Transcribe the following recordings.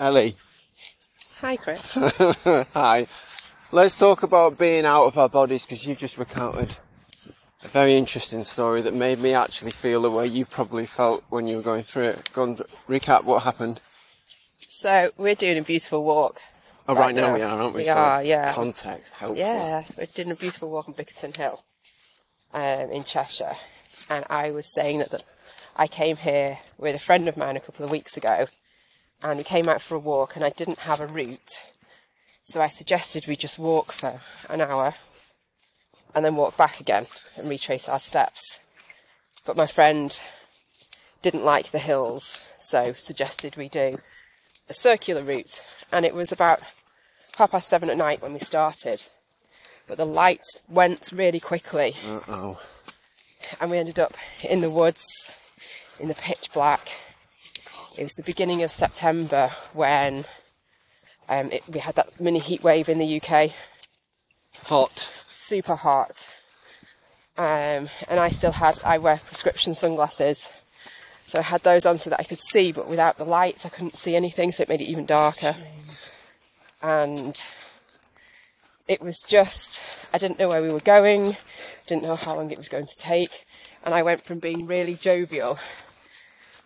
Ellie. Hi, Chris. Hi. Let's talk about being out of our bodies because you've just recounted a very interesting story that made me actually feel the way you probably felt when you were going through it. Go on, recap what happened. So we're doing a beautiful walk. Oh, right, now, we are, aren't we? We So are, yeah. Context helpful. Yeah, we're doing a beautiful walk on Bickerton Hill um, in Cheshire. And I was saying that the, I came here with a friend of mine a couple of weeks ago and we came out for a walk and I didn't have a route. So I suggested we just walk for an hour and then walk back again and retrace our steps. But my friend didn't like the hills, so suggested we do a circular route. And it was about half past seven at night when we started. But the light went really quickly Uh oh. and we ended up in the woods in the pitch black. It was the beginning of September when um, it, we had that mini heat wave in the UK, Hot. super hot. Um, and I still had, I wear prescription sunglasses, so I had those on so that I could see, but without the lights, I couldn't see anything, so it made it even darker. And it was just, I didn't know where we were going, didn't know how long it was going to take, and I went from being really jovial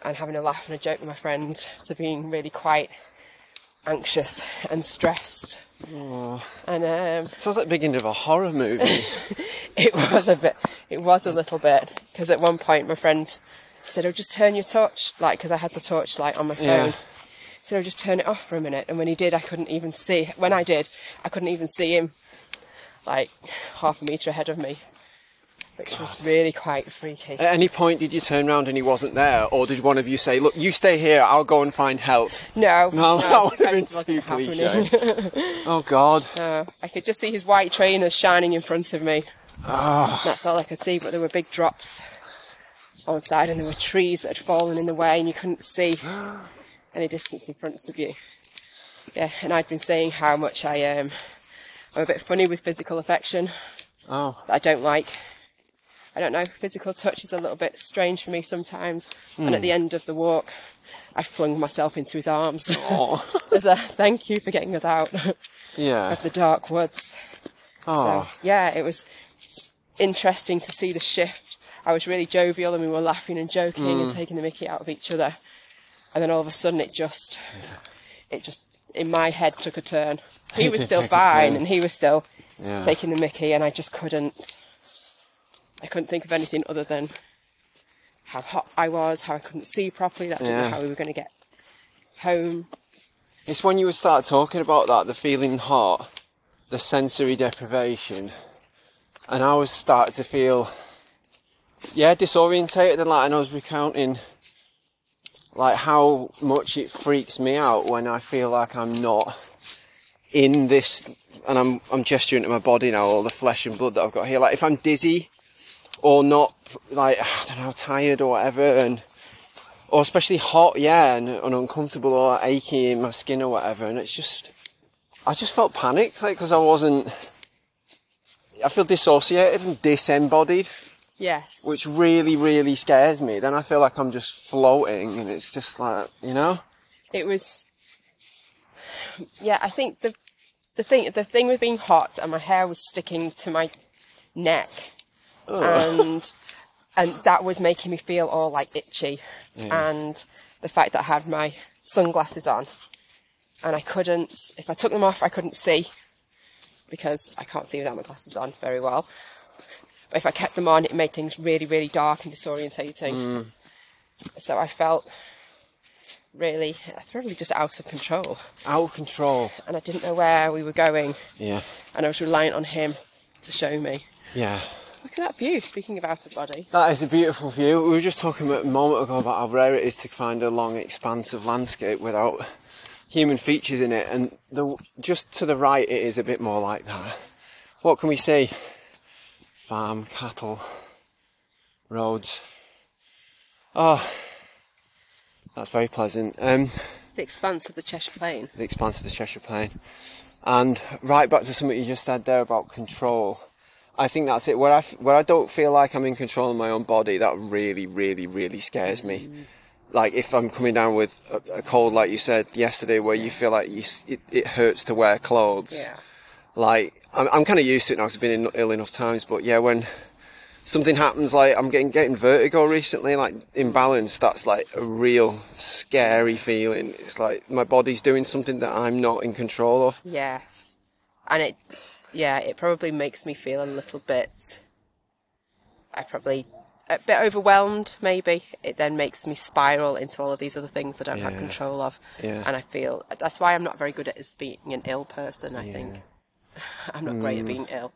and having a laugh and a joke with my friends to being really quite anxious and stressed. And um, Sounds like the beginning of a horror movie. it was a bit, it was a little bit, because at one point my friend said, "Oh, just turn your torch, like, because I had the torch light on my phone." Yeah. So I just turn it off for a minute. And when he did, I couldn't even see. When I did, I couldn't even see him, like half a metre ahead of me, which was really quite freaky. At any point did you turn around and he wasn't there, or did one of you say, "Look, you stay here. I'll go and find help"? No, No, that would have been too cliche. Oh God. No, I could just see his white trainers shining in front of me. Ah. That's all I could see, but there were big drops on the side and there were trees that had fallen in the way and you couldn't see any distance in front of you. Yeah, and I'd been saying how much I um I'm a bit funny with physical affection Oh. that I don't like. I don't know, physical touch is a little bit strange for me sometimes. And at the end of the walk, I flung myself into his arms Oh. as a thank you for getting us out Yeah. of the dark woods. Oh. So yeah, it was interesting to see the shift. I was really jovial and we were laughing and joking Mm. and taking the mickey out of each other. And then all of a sudden it just it just in my head took a turn. He was still fine and he was still Yeah. taking the mickey and I just couldn't I couldn't think of anything other than how hot I was, how I couldn't see properly, that I didn't Yeah. know how we were gonna get home. It's when you would start talking about that, the feeling hot, the sensory deprivation, and I was starting to feel, yeah, disorientated, and like, and I was recounting, like how much it freaks me out when I feel like I'm not in this, and I'm I'm gesturing to my body now, all the flesh and blood that I've got here. Like if I'm dizzy or not, like I don't know, tired or whatever, and or especially hot, yeah, and, and uncomfortable or achy in my skin or whatever. And it's just, I just felt panicked, like, because I wasn't, I feel dissociated and disembodied, Yes. which really, really scares me. Then I feel like I'm just floating and it's just like, you know? it was yeah i think the the thing the thing with being hot and my hair was sticking to my neck and and that was making me feel all like itchy and the fact that i had my sunglasses on and i couldn't if i took them off i couldn't see because i can't see without my glasses on very well but if i kept them on it made things really really dark and disorientating mm. so i felt really thoroughly just out of control Out of control. and I didn't know where we were going Yeah. and I was reliant on him to show me. Yeah. Look at that view, speaking of out of body. That is a beautiful view. We were just talking a moment ago about how rare it is to find a long expanse of landscape without human features in it, and the, just to the right it is a bit more like that. What can we see? Farm, cattle, roads. Oh, that's very pleasant. Um, the expanse of the Cheshire Plain. the expanse of the Cheshire Plain. And right back to something you just said there about control. I think that's it. Where I, where I don't feel like I'm in control of my own body, that really, really, really scares me. like if I'm coming down with a, a cold, like you said yesterday, where you feel like you, it, it hurts to wear clothes. Yeah. Like I'm, I'm kind of used to it now. 'cause I've been in, ill enough times, but yeah, when something happens, like I'm getting getting vertigo recently, like imbalance. That's like a real scary feeling. It's like my body's doing something that I'm not in control of. Yes. And it, yeah, it probably makes me feel a little bit, I probably, a bit overwhelmed maybe. It then makes me spiral into all of these other things that I don't have Yeah. control of. Yeah. And I feel, that's why I'm not very good at as being an ill person, I think. I'm not great Mm. at being ill.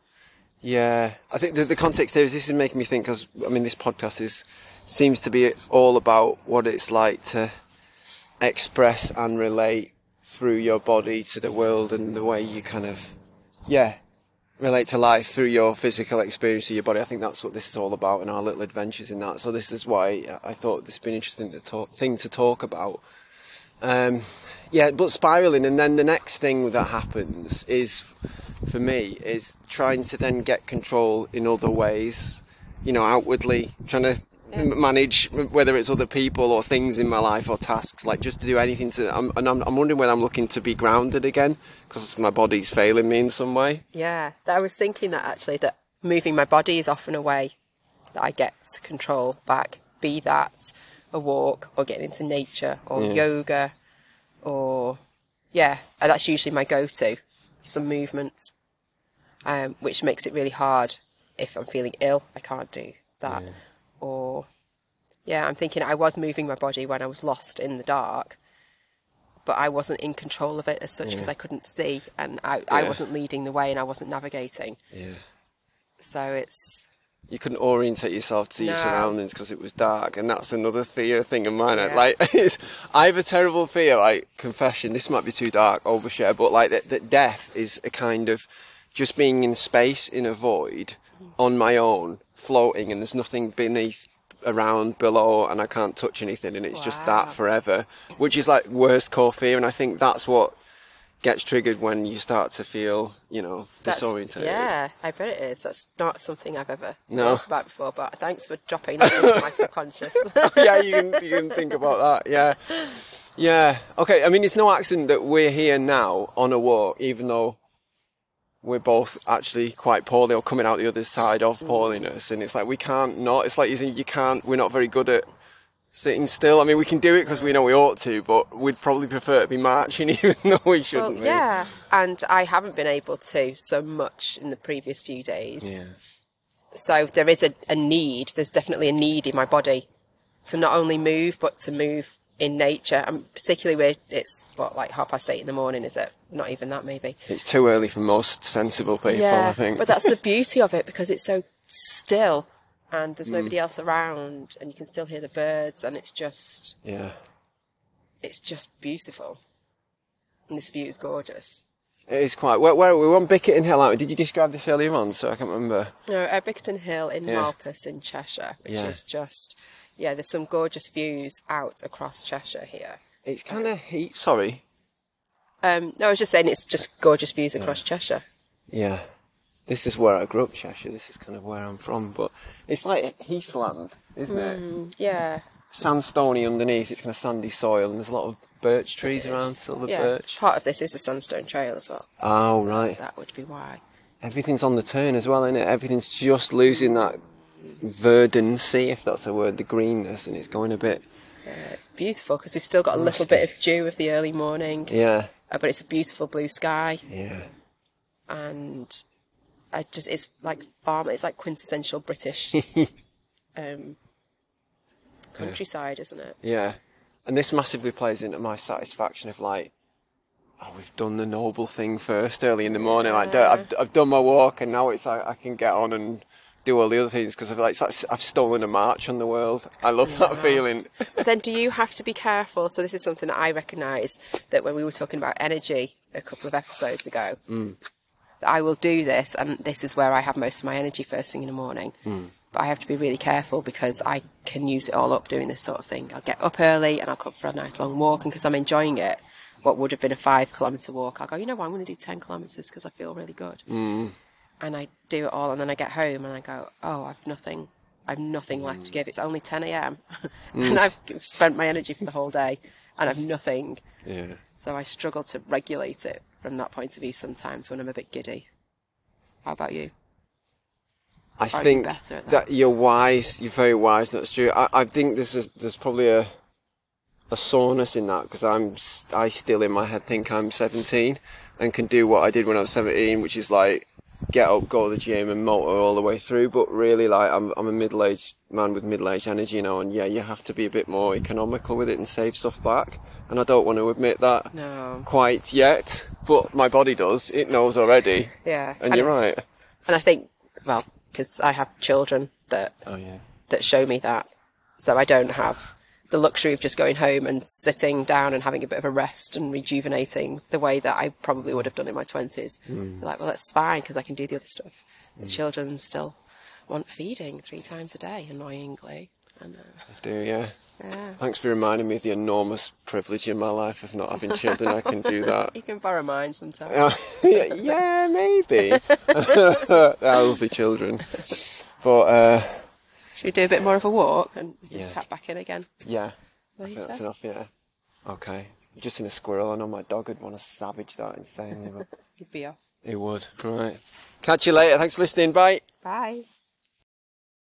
Yeah, I think the, the context here is this is making me think because I mean this podcast is seems to be all about what it's like to express and relate through your body to the world and the way you kind of yeah relate to life through your physical experience of your body. I think that's what this is all about and our little adventures in that. So this is why I thought this would be an interesting to talk, thing to talk about. Um, yeah, but spiraling, and then the next thing that happens is, for me, is trying to then get control in other ways. You know, outwardly trying to m manage whether it's other people or things in my life or tasks, like just to do anything to. I'm, and I'm, I'm wondering when I'm looking to be grounded again because my body's failing me in some way. Yeah, I was thinking that actually, that moving my body is often a way that I get control back. Be that a walk or getting into nature or yoga or, yeah, that's usually my go to. Some movements, um, which makes it really hard if I'm feeling ill. I can't do that. Or, yeah, I'm thinking I was moving my body when I was lost in the dark. But I wasn't in control of it as such because I couldn't see and I, I wasn't leading the way and I wasn't navigating. Yeah. So it's you couldn't orientate yourself to your No. surroundings because it was dark, and that's another fear thing of mine. Yeah. Like, it's, I have a terrible fear. Like, confession, this might be too dark, overshare, but like that, that death is a kind of just being in space in a void on my own, floating, and there's nothing beneath, around, below, and I can't touch anything, and it's just that forever, which is like worst core fear, and I think that's what gets triggered when you start to feel, you know, that's disorientated. yeah, I bet it is. That's not something I've ever No. thought about before. But thanks for dropping that into my subconscious. yeah, you can you can think about that. Yeah, yeah. Okay. I mean, it's no accident that we're here now on a walk, even though we're both actually quite poorly or coming out the other side of mm. poorliness. And it's like we can't not. It's like you you can't. We're not very good at sitting still. I mean, we can do it because we know we ought to, but we'd probably prefer to be marching, even though we shouldn't. well, be. yeah, and I haven't been able to so much in the previous few days. Yeah. So there is a, a need. There's definitely a need in my body to not only move but to move in nature, and particularly where it's what like half past eight in the morning. Is it not even that? Maybe. It's too early for most sensible people. I think. But that's the beauty of it because it's so still and Mm. there's nobody else around and you can still hear the birds and it's just yeah. it's just beautiful. And this view is gorgeous. It is quite. Where, where we're on Bickerton Hill, aren't we? Did you describe this earlier on? So I can't remember. No, at Bickerton Hill in Yeah. Malpas in Cheshire, which Yeah. is just yeah, there's some gorgeous views out across Cheshire here. It's kind of heat. Sorry. Um, no, I was just saying it's just gorgeous views across Cheshire. Yeah. This is where I grew up, Cheshire. This is kind of where I'm from. But it's like heathland, isn't it? Mm, yeah, Sandstony underneath. It's kind of sandy soil, and there's a lot of birch trees around, silver yeah. birch. Part of this is a sandstone trail as well. Oh, right. That would be why. Everything's on the turn as well, isn't it? Everything's just losing that verdancy, if that's a word, the greenness, and it's going a bit. Yeah, it's beautiful because we've still got a little bit of dew of the early morning, Yeah. uh, but it's a beautiful blue sky. Yeah. and I just it's like farm. It's like quintessential British um, countryside, isn't it? Yeah. And this massively plays into my satisfaction of like, oh, we've done the noble thing first early in the morning. Like, I've, I've done my walk, and now it's like I can get on and do all the other things because I've like, like I've stolen a march on the world. I love that feeling. But then, do you have to be careful? So this is something that I recognise that when we were talking about energy a couple of episodes ago, mm. that I will do this, and this is where I have most of my energy first thing in the morning. Mm. But I have to be really careful because I can use it all up doing this sort of thing. I'll get up early and I'll come for a nice long walk, and because I'm enjoying it, what would have been a five kilometre walk, I'll go, you know what, I'm going to do 10 kilometres because I feel really good. Mm. And I do it all, and then I get home and I go, oh, I've nothing I have nothing left to mm. give. It's only 10 a.m. Mm. and I've spent my energy for the whole day and I've nothing. Yeah. So I struggle to regulate it from that point of view sometimes when I'm a bit giddy. How about you? I Are you think better at that? that? you're wise. You're very wise. That's true. I, I think there's a, there's probably a a soreness in that because I'm I still in my head think I'm 17 and can do what I did when I was 17, which is like get up, go to the gym, and motor all the way through. But really, like I'm I'm a middle aged man with middle aged energy, you know, and yeah, you have to be a bit more economical with it and save stuff back. And I don't want to admit that No. quite yet, but my body does. It knows already. Yeah. And you're right. And I think, well, because I have children that Oh yeah. that show me that. So I don't have the luxury of just going home and sitting down and having a bit of a rest and rejuvenating the way that I probably would have done in my 20s. Like, well, that's fine because I can do the other stuff. The children still want feeding three times a day, annoyingly. And, uh, I do yeah. yeah. Thanks for reminding me of the enormous privilege in my life of not having children. I can do that. You can borrow mine sometimes. Uh, yeah, maybe. They're lovely children. But, uh, Should we do a bit more of a walk and we can Yeah. tap back in again yeah. I think later? that's enough, yeah. Okay. Just in a squirrel, I know my dog would want to savage that insanely, but You'd be off. he would. Right. Catch you later. Thanks for listening. Bye. Bye.